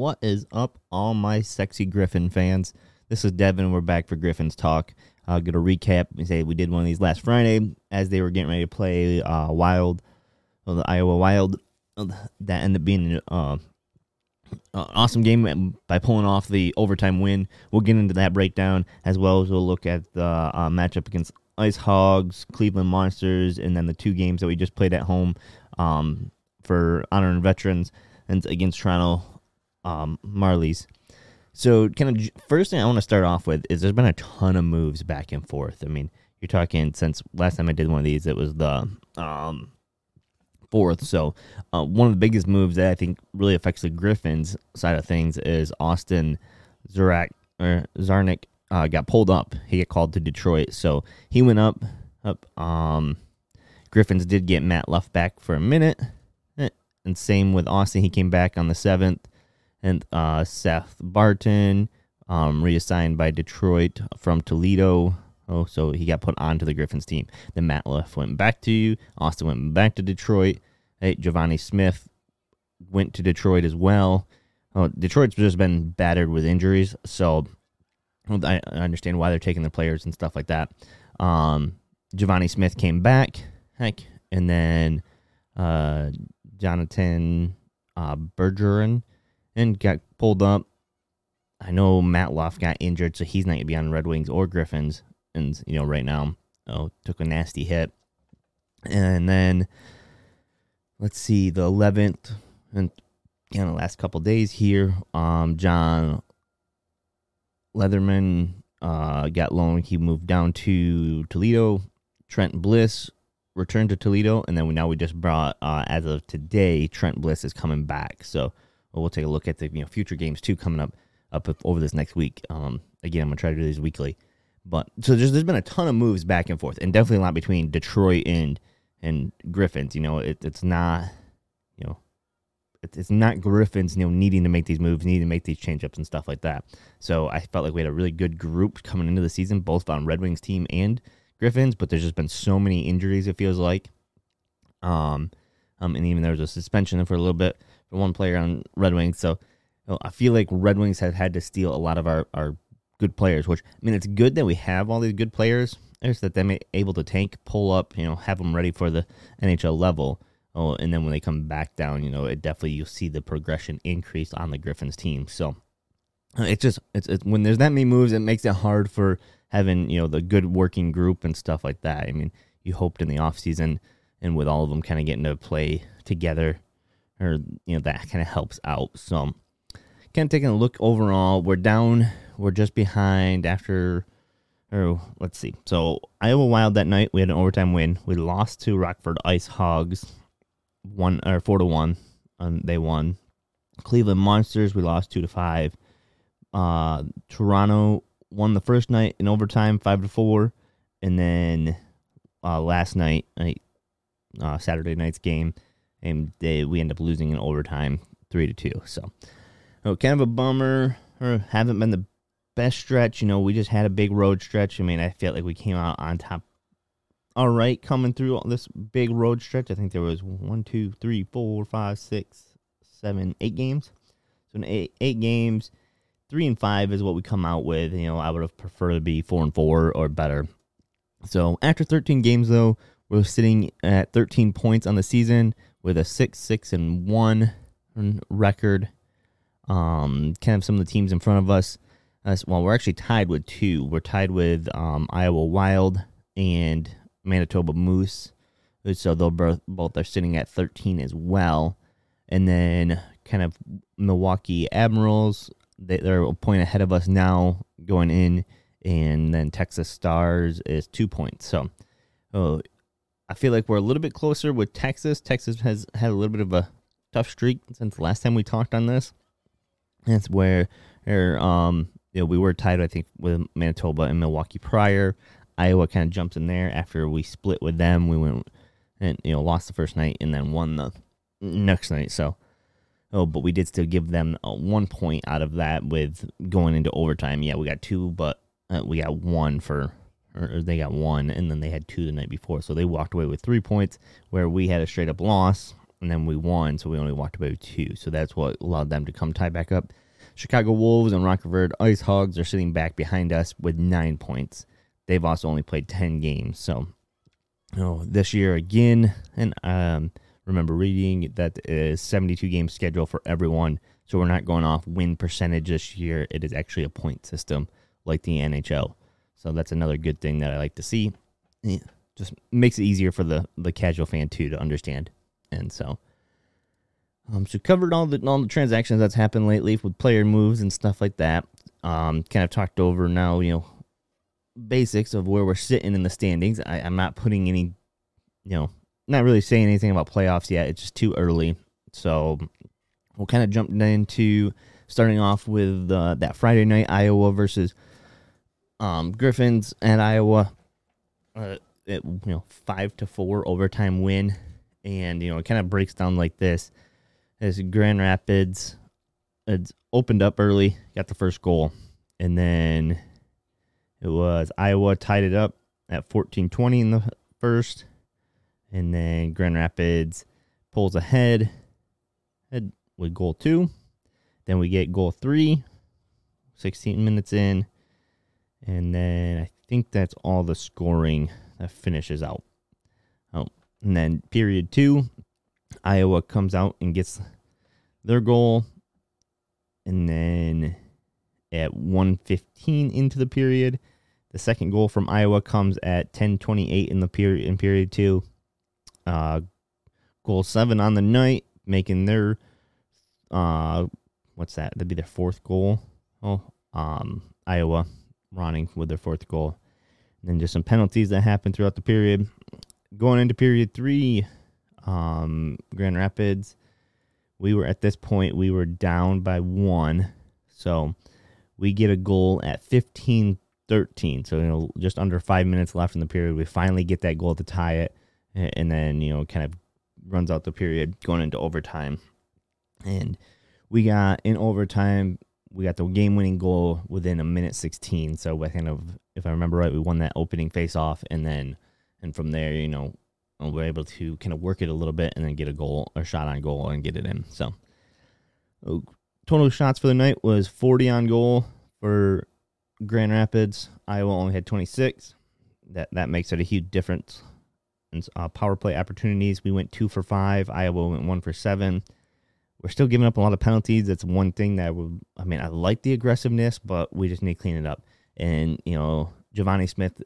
What is up, all my sexy Griffin fans? This is Devin. We're back for Griffin's Talk. I'll get a recap. We say we did one of these last Friday as they were getting ready to play uh, Wild, well, the Iowa Wild. Uh, that ended up being uh, an awesome game by pulling off the overtime win. We'll get into that breakdown as well as we'll look at the uh, matchup against Ice Hogs, Cleveland Monsters, and then the two games that we just played at home um, for honor and veterans and against Toronto um, Marlies. So, kind of first thing I want to start off with is there's been a ton of moves back and forth. I mean, you're talking since last time I did one of these, it was the um, fourth. So, uh, one of the biggest moves that I think really affects the Griffins side of things is Austin Zurak or Czarnik uh, got pulled up. He got called to Detroit, so he went up. Up. Um, Griffins did get Matt Luff back for a minute, eh, and same with Austin. He came back on the seventh and uh, Seth Barton, um, reassigned by Detroit from Toledo. Oh, so he got put onto the Griffins team. Then Matt went back to you. Austin went back to Detroit. Hey, Givani Smith went to Detroit as well. Oh, Detroit's just been battered with injuries, so I understand why they're taking the players and stuff like that. Um, Givani Smith came back, heck, and then uh, Jonathan uh, Bergeron and got pulled up. I know Matt Luff got injured, so he's not going to be on Red Wings or Griffins. And, you know, right now, oh, took a nasty hit. And then, let's see, the 11th, and know, the last couple days here, um, John Leatherman uh, got loaned. He moved down to Toledo. Trent Bliss returned to Toledo. And then we, now we just brought, uh, as of today, Trent Bliss is coming back. So, well, take a look at the you know future games too coming up up over this next week. Um, again, I'm gonna try to do these weekly, but so there's there's been a ton of moves back and forth, and definitely a lot between Detroit and and Griffins. You know, it, it's not you know it, it's not Griffins you know needing to make these moves, needing to make these changeups and stuff like that. So I felt like we had a really good group coming into the season, both on Red Wings team and Griffins. But there's just been so many injuries. It feels like. Um, um, and even there was a suspension for a little bit for one player on Red Wings. So you know, I feel like Red Wings have had to steal a lot of our, our good players, which I mean, it's good that we have all these good players. There's that they're able to tank, pull up, you know, have them ready for the NHL level. Oh, and then when they come back down, you know, it definitely you'll see the progression increase on the Griffins team. So uh, it's just it's, it's when there's that many moves, it makes it hard for having you know the good working group and stuff like that. I mean, you hoped in the off season and with all of them kind of getting to play together or you know that kind of helps out. So, kind of taking a look overall, we're down. We're just behind after. Or let's see. So Iowa Wild that night we had an overtime win. We lost to Rockford Ice Hogs, one or four to one, and they won. Cleveland Monsters we lost two to five. Uh, Toronto won the first night in overtime five to four, and then uh, last night, uh, Saturday night's game and they, we end up losing in overtime, three to two. So, oh, kind of a bummer. Or haven't been the best stretch. You know, we just had a big road stretch. I mean, I felt like we came out on top. All right, coming through this big road stretch. I think there was one, two, three, four, five, six, seven, eight games. So in eight, eight games, three and five is what we come out with. You know, I would have preferred to be four and four or better. So after 13 games, though, we're sitting at 13 points on the season with a six six and one record. Um, kind of some of the teams in front of us. Uh, well, we're actually tied with two. We're tied with um, Iowa Wild and Manitoba Moose. So they'll both both are sitting at 13 as well. And then kind of Milwaukee Admirals, they, they're a point ahead of us now going in. And then Texas Stars is two points. So oh, I feel like we're a little bit closer with Texas. Texas has had a little bit of a tough streak since the last time we talked on this. That's where, where um, you know, we were tied, I think, with Manitoba and Milwaukee prior. Iowa kind of jumped in there after we split with them. We went and you know lost the first night and then won the next night. So, oh, but we did still give them a one point out of that with going into overtime. Yeah, we got two, but uh, we got one for or they got one, and then they had two the night before. So they walked away with three points, where we had a straight up loss. and then we won, so we only walked away with two. So that's what allowed them to come tie back up. Chicago Wolves and Rockford Ice Hogs are sitting back behind us with nine points. They've also only played ten games, so this year again, and um, remember reading that is 72 game schedule for everyone. So we're not going off win percentage this year. It is actually a point system like the NHL. So that's another good thing that I like to see. It just makes it easier for the the casual fan too to understand. And so, um, so covered all the all the transactions that's happened lately with player moves and stuff like that. Um, kind of talked over now, you know, basics of where we're sitting in the standings. I, I'm not putting any, you know, not really saying anything about playoffs yet. It's just too early. So we'll kind of jump into starting off with uh, that Friday night Iowa versus um, Griffins and Iowa. Uh, it, you know, five to four overtime win, and you know it kind of breaks down like this: as Grand Rapids, it's opened up early, got the first goal, and then it was Iowa tied it up at 14-20 in the first, and then Grand Rapids pulls ahead, head with goal two. Then we get goal three, 16 minutes in, and then I think that's all the scoring that finishes out. Oh, and then period two, Iowa comes out and gets their goal, and then at 115 into the period, the second goal from Iowa comes at 10:28 in the period in period two. Uh, goal seven on the night, making their uh, what's that? That'd be their fourth goal. Oh, um, Iowa running with their fourth goal. And then just some penalties that happened throughout the period. Going into period three, um, Grand Rapids, we were at this point we were down by one, so we get a goal at 15 13. So, you know, just under five minutes left in the period, we finally get that goal to tie it. And then, you know, kind of runs out the period going into overtime. And we got in overtime, we got the game winning goal within a minute 16. So, we kind of, if I remember right, we won that opening face off. And then, and from there, you know, we we're able to kind of work it a little bit and then get a goal, a shot on goal and get it in. So, total shots for the night was 40 on goal for Grand Rapids, Iowa only had 26. That that makes it a huge difference. And uh, power play opportunities, we went two for five. Iowa went one for seven. We're still giving up a lot of penalties. That's one thing that would. I mean, I like the aggressiveness, but we just need to clean it up. And you know, Givani Smith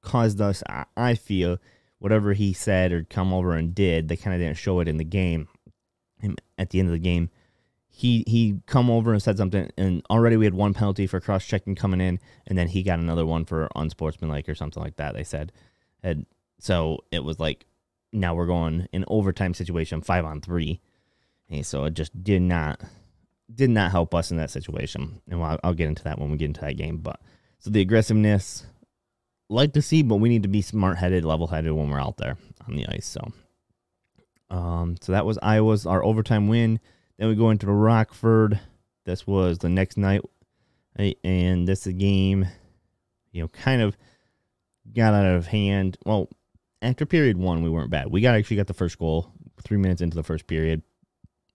caused us. I, feel whatever he said or come over and did, they kind of didn't show it in the game. At the end of the game, he he come over and said something, and already we had one penalty for cross checking coming in, and then he got another one for unsportsmanlike or something like that. They said, and so it was like now we're going in overtime situation, five on three, and so it just did not did not help us in that situation. And I'll, I'll get into that when we get into that game. But so the aggressiveness, like to see, but we need to be smart headed, level headed when we're out there on the ice. So, um, so that was Iowa's our overtime win. Then we go into Rockford. This was the next night, and this game, you know, kind of got out of hand. Well, after period one, we weren't bad. We got actually got the first goal three minutes into the first period.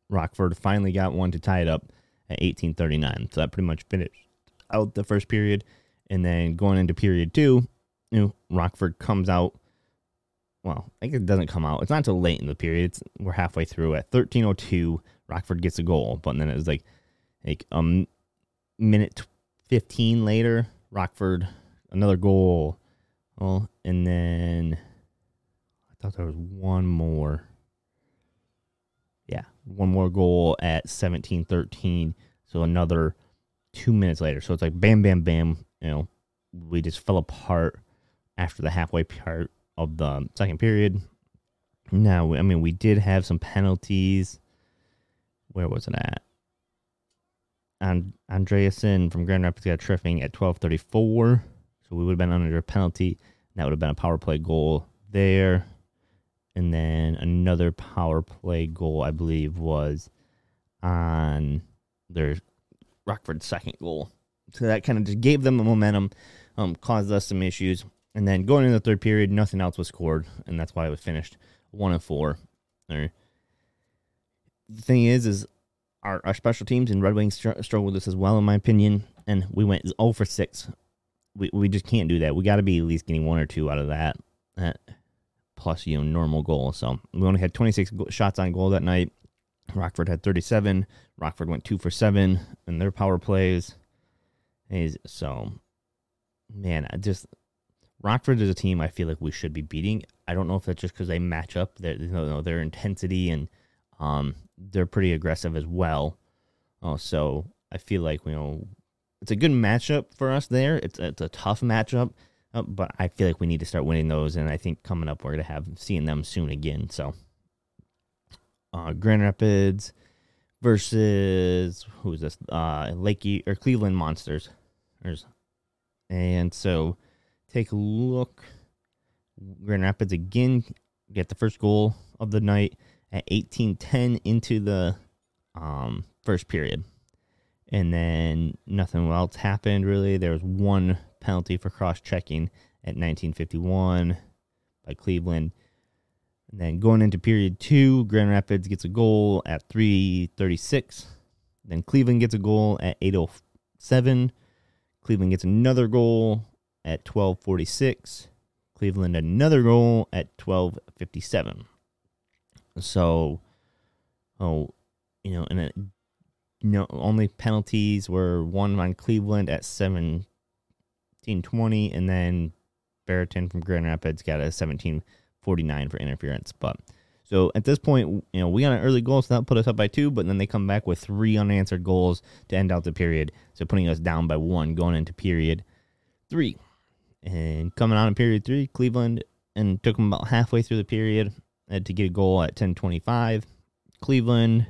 Rockford finally got one to tie it up at 18:39. So that pretty much finished out the first period, and then going into period two, you know, Rockford comes out. Well, I think it doesn't come out. It's not until late in the period. It's, we're halfway through at 13:02. Rockford gets a goal, but then it was like like um, minute fifteen later, Rockford another goal. Oh, and then I thought there was one more. Yeah, one more goal at seventeen thirteen. So another two minutes later. So it's like bam, bam, bam. You know, we just fell apart after the halfway part of the second period. Now, I mean, we did have some penalties where was it at? And Andreasen from Grand Rapids got tripping at 12:34, so we would have been under a penalty. That would have been a power play goal there, and then another power play goal, I believe, was on their Rockford's second goal. So that kind of just gave them the momentum, um, caused us some issues, and then going into the third period, nothing else was scored, and that's why it was finished one and four. Or the thing is, is our, our special teams and Red Wings str- with this as well, in my opinion. And we went 0 for 6. We, we just can't do that. We got to be at least getting one or two out of that, that plus, you know, normal goal. So we only had 26 shots on goal that night. Rockford had 37. Rockford went 2 for 7 in their power plays. Is So, man, I just Rockford is a team I feel like we should be beating. I don't know if that's just because they match up their you know, their intensity and um, they're pretty aggressive as well. Oh, so I feel like you know it's a good matchup for us there. It's it's a tough matchup, uh, but I feel like we need to start winning those. And I think coming up we're gonna have seeing them soon again. So uh, Grand Rapids versus who's this? Uh, Lakey or Cleveland Monsters. And so take a look. Grand Rapids again get the first goal of the night at 1810 into the um, first period. And then nothing else happened really. There was one penalty for cross checking at 1951 by Cleveland. And then going into period two, Grand Rapids gets a goal at 336. Then Cleveland gets a goal at 807. Cleveland gets another goal at 1246. Cleveland another goal at 1257. So, oh, you know, and it, you know, only penalties were one on Cleveland at 1720, and then Barrington from Grand Rapids got a 1749 for interference. But so at this point, you know, we got an early goal, so that put us up by two, but then they come back with three unanswered goals to end out the period. So putting us down by one going into period three. And coming on in period three, Cleveland and took them about halfway through the period to get a goal at 1025. Cleveland,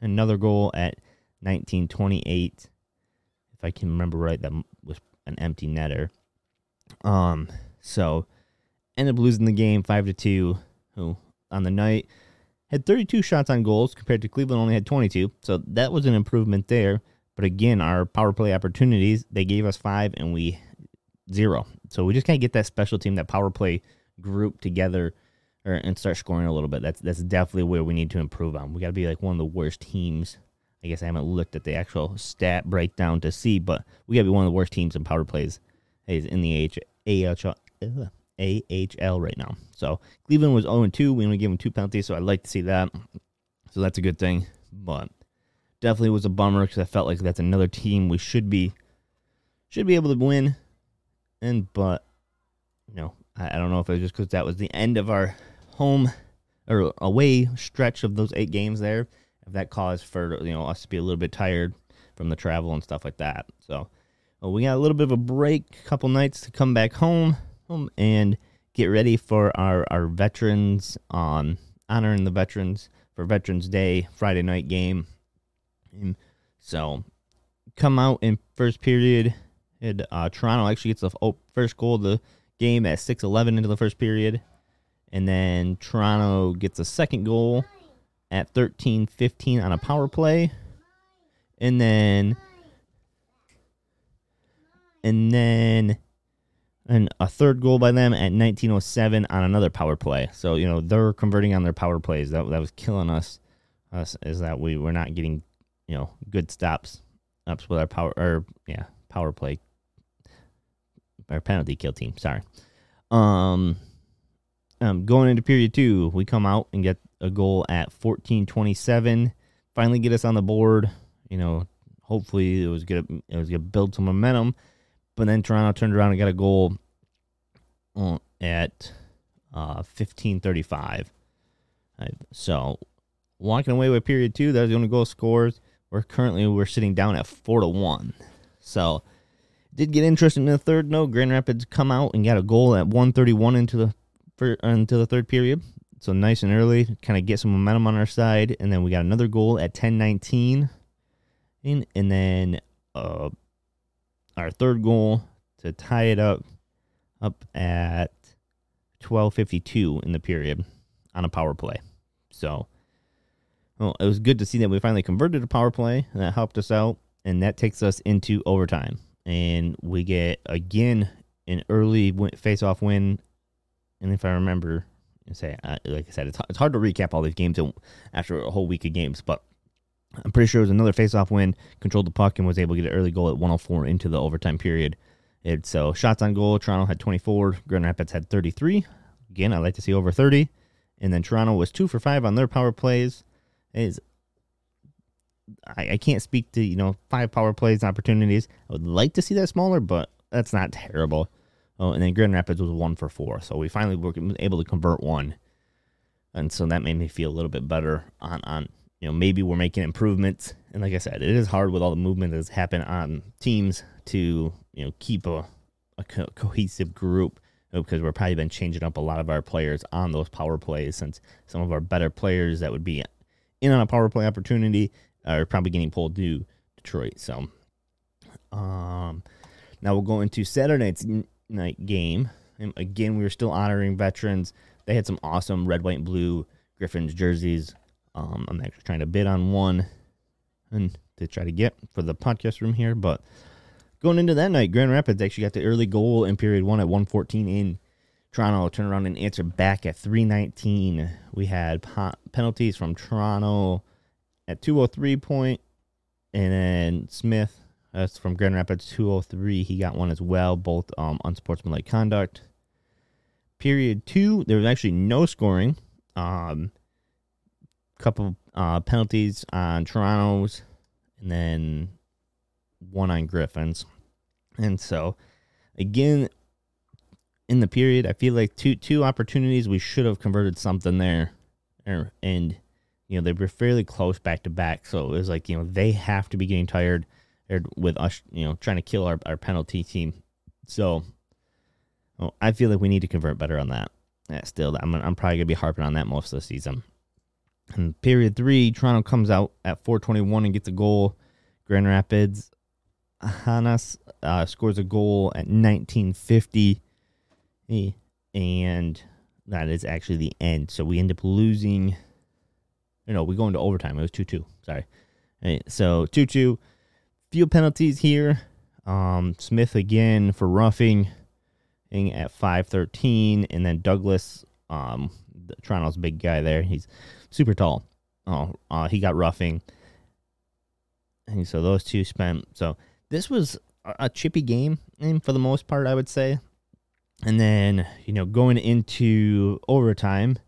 another goal at 1928. If I can remember right, that an empty netter. Um, so ended up losing the game five to two. Who on the night had 32 shots on goals compared to Cleveland only had 22. So that was an improvement there. But again, our power play opportunities they gave us five and we zero. So we just can't get that special team, that power play group together or, and start scoring a little bit. That's that's definitely where we need to improve on. We got to be like one of the worst teams. I guess I haven't looked at the actual stat breakdown to see, but we got to be one of the worst teams in power plays is in the AHL, uh, AHL right now. So Cleveland was 0 2. We only gave them two penalties, so I'd like to see that. So that's a good thing. But definitely was a bummer because I felt like that's another team we should be should be able to win. And but you know, I, I don't know if it was just because that was the end of our home or away stretch of those eight games there. That caused for you know us to be a little bit tired from the travel and stuff like that. So well, we got a little bit of a break, a couple nights to come back home, home and get ready for our our veterans um honoring the veterans for Veterans Day Friday night game. And so come out in first period. And, uh, Toronto actually gets the first goal of the game at 6-11 into the first period. And then Toronto gets a second goal at 13-15 on a power play. And then and then and a third goal by them at 1907 on another power play. So, you know, they're converting on their power plays. That that was killing us us is that we were not getting, you know, good stops ups with our power or yeah, power play our penalty kill team, sorry. Um um, going into period two, we come out and get a goal at 14:27. Finally, get us on the board. You know, hopefully it was gonna It was gonna build some momentum. But then Toronto turned around and got a goal at uh, 15:35. So walking away with period two, that was the only goal scores. We're currently we're sitting down at four to one. So did get interesting in the third. No, Grand Rapids come out and got a goal at 131 into the into the third period. So nice and early, kind of get some momentum on our side, and then we got another goal at 10:19, and and then uh, our third goal to tie it up up at 12:52 in the period on a power play. So, well, it was good to see that we finally converted a power play, and that helped us out, and that takes us into overtime, and we get again an early face-off win, and if I remember, say, uh, like I said, it's, it's hard to recap all these games after a whole week of games, but I'm pretty sure it was another face-off win, controlled the puck, and was able to get an early goal at 104 into the overtime period. It, so shots on goal, Toronto had 24, Grand Rapids had 33. Again, I like to see over 30. And then Toronto was two for five on their power plays. Is I, I can't speak to you know five power plays opportunities. I would like to see that smaller, but that's not terrible. Oh, and then Grand Rapids was one for four, so we finally were able to convert one, and so that made me feel a little bit better on on you know maybe we're making improvements. And like I said, it is hard with all the movement that's happened on teams to you know keep a a co- cohesive group because we're probably been changing up a lot of our players on those power plays since some of our better players that would be in on a power play opportunity are probably getting pulled to Detroit. So, um, now we'll go into Saturday night game. And again, we were still honoring veterans. They had some awesome red, white, and blue Griffins jerseys. Um, I'm actually trying to bid on one and to try to get for the podcast room here, but Going into that night, Grand Rapids actually got the early goal in period one at 114 in Toronto. Turn around and answer back at 319. We had po- penalties from Toronto at 203 point, and then Smith, that's from Grand Rapids 203. He got one as well, both um, unsportsmanlike conduct. Period two, there was actually no scoring. Um, couple uh, penalties on Toronto's, and then one on Griffins. And so, again, in the period, I feel like two two opportunities we should have converted something there, er, and you know they were fairly close back to back. So it was like you know they have to be getting tired with us, you know, trying to kill our, our penalty team. So well, I feel like we need to convert better on that. Yeah, still, I'm I'm probably gonna be harping on that most of the season. And period three, Toronto comes out at 421 and gets a goal. Grand Rapids Hanas uh, scores a goal at 1950, and that is actually the end. So we end up losing. You know, we go into overtime. It was 2 2. Sorry. So 2 2. Few penalties here. Um, Smith again for roughing at 513. And then Douglas, um, Toronto's big guy there. He's super tall. Oh, uh, he got roughing. And so those two spent. So this was a chippy game for the most part, I would say. And then, you know, going into overtime,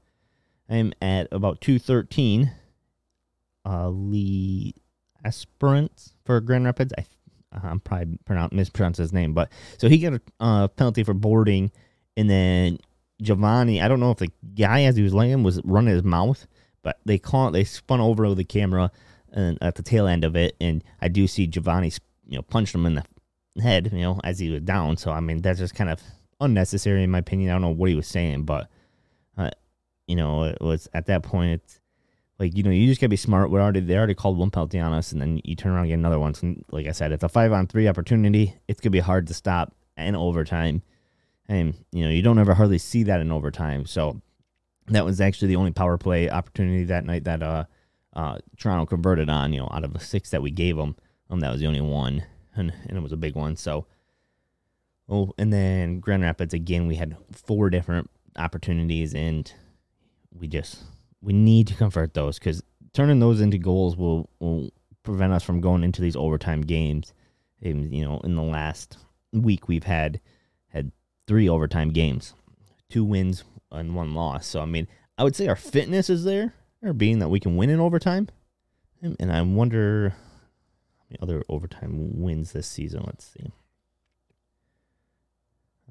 I'm at about 213. Uh, Lee Esperance for Grand Rapids. I, I'm probably pronounce, mispronounce his name, but so he got a uh, penalty for boarding. And then Givani, I don't know if the guy as he was laying was running his mouth, but they caught, they spun over the camera and at the tail end of it. And I do see Givani you know, punched him in the head, you know, as he was down. So I mean, that's just kind of unnecessary in my opinion. I don't know what he was saying, but uh, you know, it was at that point. It's like you know, you just gotta be smart. We already they already called one penalty on us, and then you turn around and get another one. So like I said, it's a five on three opportunity. It's gonna be hard to stop in overtime, and you know, you don't ever hardly see that in overtime. So that was actually the only power play opportunity that night that uh, uh, Toronto converted on. You know, out of the six that we gave them. Um, that was the only one, and, and it was a big one. So, oh, and then Grand Rapids again. We had four different opportunities, and we just we need to convert those because turning those into goals will will prevent us from going into these overtime games. And, you know, in the last week, we've had had three overtime games, two wins and one loss. So I mean, I would say our fitness is there, or being that we can win in overtime. And I wonder other overtime wins this season. Let's see.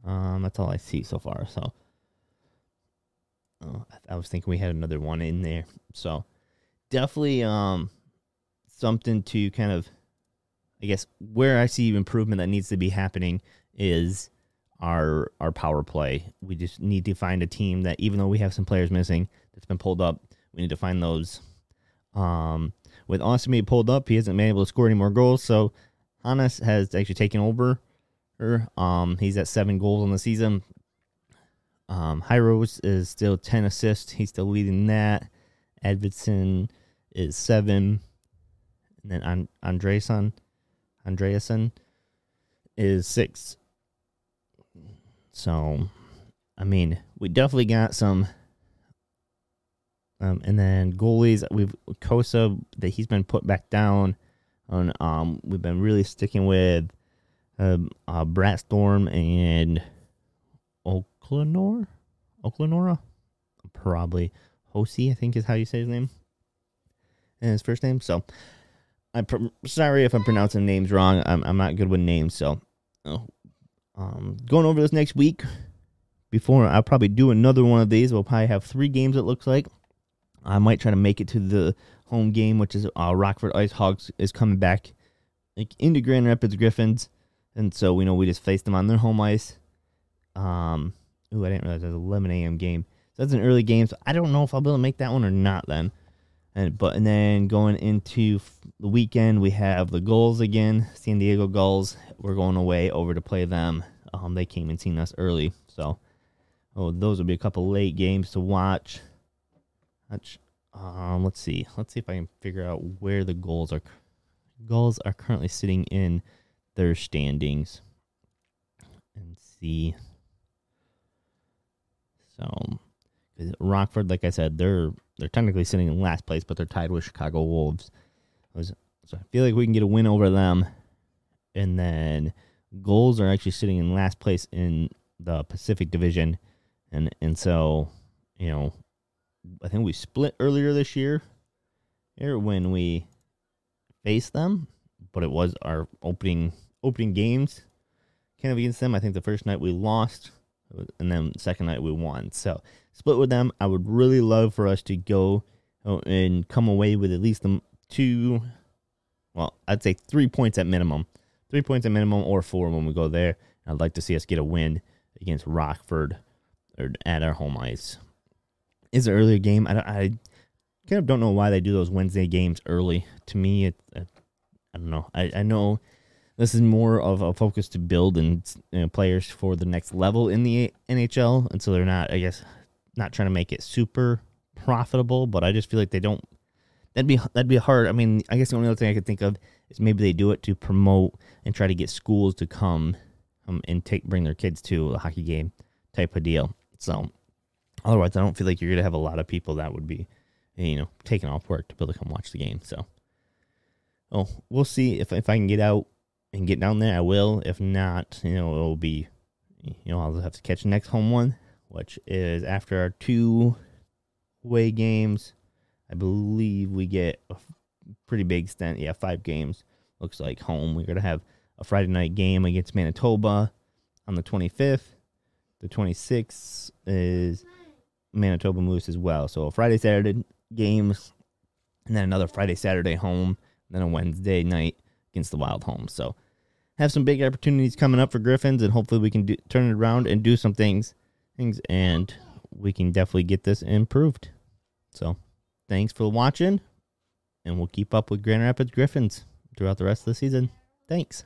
Um, that's all I see so far. So, oh, I, was thinking we had another one in there. So, definitely um something to kind of, I guess, where I see improvement that needs to be happening is our our power play. We just need to find a team that, even though we have some players missing, that's been pulled up. We need to find those um with Ostomy pulled up, he hasn't been able to score any more goals. So Hanas has actually taken over. Her. Um, he's at seven goals on the season. Um, is still ten assists. He's still leading that. Edvidson is seven, and then and- Andreasen, Andreasen is six. So, I mean, we definitely got some Um, and then goalies, we've Kosa that he's been put back down. On um, we've been really sticking with um, uh, Storm and Oaklanor, Oaklanora, probably Hosi, I think is how you say his name, and his first name. So I'm pr- sorry if I'm pronouncing names wrong. I'm I'm not good with names, so oh, um, going over this next week. Before I'll probably do another one of these. We'll probably have three games. It looks like I might try to make it to the home game, which is uh, Rockford Ice Hogs is coming back like into Grand Rapids Griffins, and so we know we just faced them on their home ice. Um, ooh, I didn't realize there's an 11 a.m. game. So that's an early game. So I don't know if I'll be able to make that one or not. Then, and but and then going into the weekend, we have the Gulls again, San Diego Gulls. We're going away over to play them. Um, they came and seen us early, so oh, those will be a couple late games to watch. Um, let's see. Let's see if I can figure out where the Gulls are. Gulls are currently sitting in their standings, and see. Um, so, Rockford, like I said, they're they're technically sitting in last place, but they're tied with Chicago Wolves. So I feel like we can get a win over them, and then goals are actually sitting in last place in the Pacific Division, and and so you know, I think we split earlier this year, here when we faced them, but it was our opening opening games kind of against them. I think the first night we lost, and then second night we won. So split with them. I would really love for us to go uh, and come away with at least two. Well, I'd say three points at minimum, three points at minimum, or four when we go there. I'd like to see us get a win against Rockford or at our home ice. Is an earlier game. I, I kind of don't know why they do those Wednesday games early. To me, it, it I don't know. I, I know this is more of a focus to build and you know, players for the next level in the NHL, and so they're not, I guess, not trying to make it super profitable. But I just feel like they don't. That'd be that'd be hard. I mean, I guess the only other thing I could think of is maybe they do it to promote and try to get schools to come um, and take bring their kids to a hockey game type of deal. So otherwise, I don't feel like you're gonna have a lot of people that would be, you know, taking off work to be able to come watch the game. So, oh, we'll see if if I can get out and get down there. I will. If not, you know, it'll be, you know, I'll have to catch the next home one, which is after our two away games. I believe we get a pretty big stint. Yeah, five games. Looks like home. We're gonna have a Friday night game against Manitoba on the 25th. The 26th is Manitoba Moose as well. So a Friday Saturday games, and then another Friday Saturday home, then a Wednesday night against the Wild home. So have some big opportunities coming up for Griffins, and hopefully we can do, turn it around and do some things, things, and we can definitely get this improved. So thanks for watching, and we'll keep up with Grand Rapids Griffins throughout the rest of the season. Thanks.